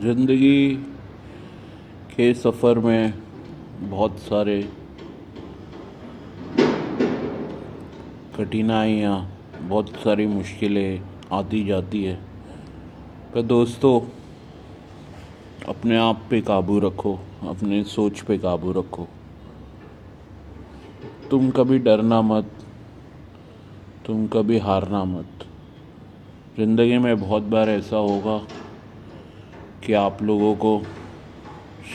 ज़िंदगी के सफ़र में बहुत सारे कठिनाइयाँ, बहुत सारी मुश्किलें आती जाती है। पर दोस्तों, अपने आप पे काबू रखो, अपने सोच पे काबू रखो। तुम कभी डरना मत, तुम कभी हारना मत। ज़िंदगी में बहुत बार ऐसा होगा कि आप लोगों को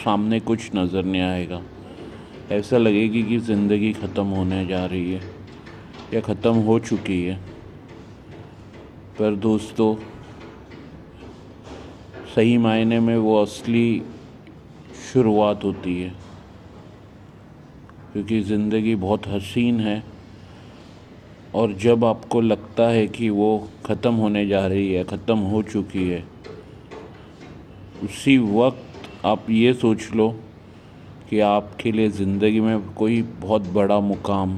सामने कुछ नज़र नहीं आएगा। ऐसा लगेगी कि ज़िंदगी ख़त्म होने जा रही है, या ख़त्म हो चुकी है। पर दोस्तों, सही मायने में वो असली शुरुआत होती है, क्योंकि ज़िंदगी बहुत हसीन है और जब आपको लगता है कि वो ख़त्म होने जा रही है, ख़त्म हो चुकी है उसी वक्त आप ये सोच लो कि आपके लिए ज़िंदगी में कोई बहुत बड़ा मुकाम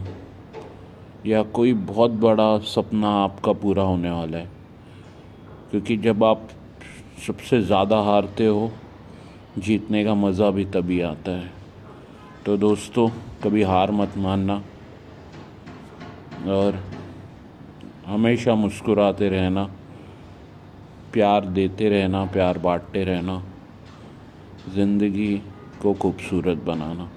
या कोई बहुत बड़ा सपना आपका पूरा होने वाला है। क्योंकि जब आप सबसे ज़्यादा हारते हो, जीतने का मज़ा भी तभी आता है। तो दोस्तों, कभी हार मत मानना और हमेशा मुस्कुराते रहना। प्यार देते रहना प्यार बांटते रहना ज़िंदगी को खूबसूरत बनाना।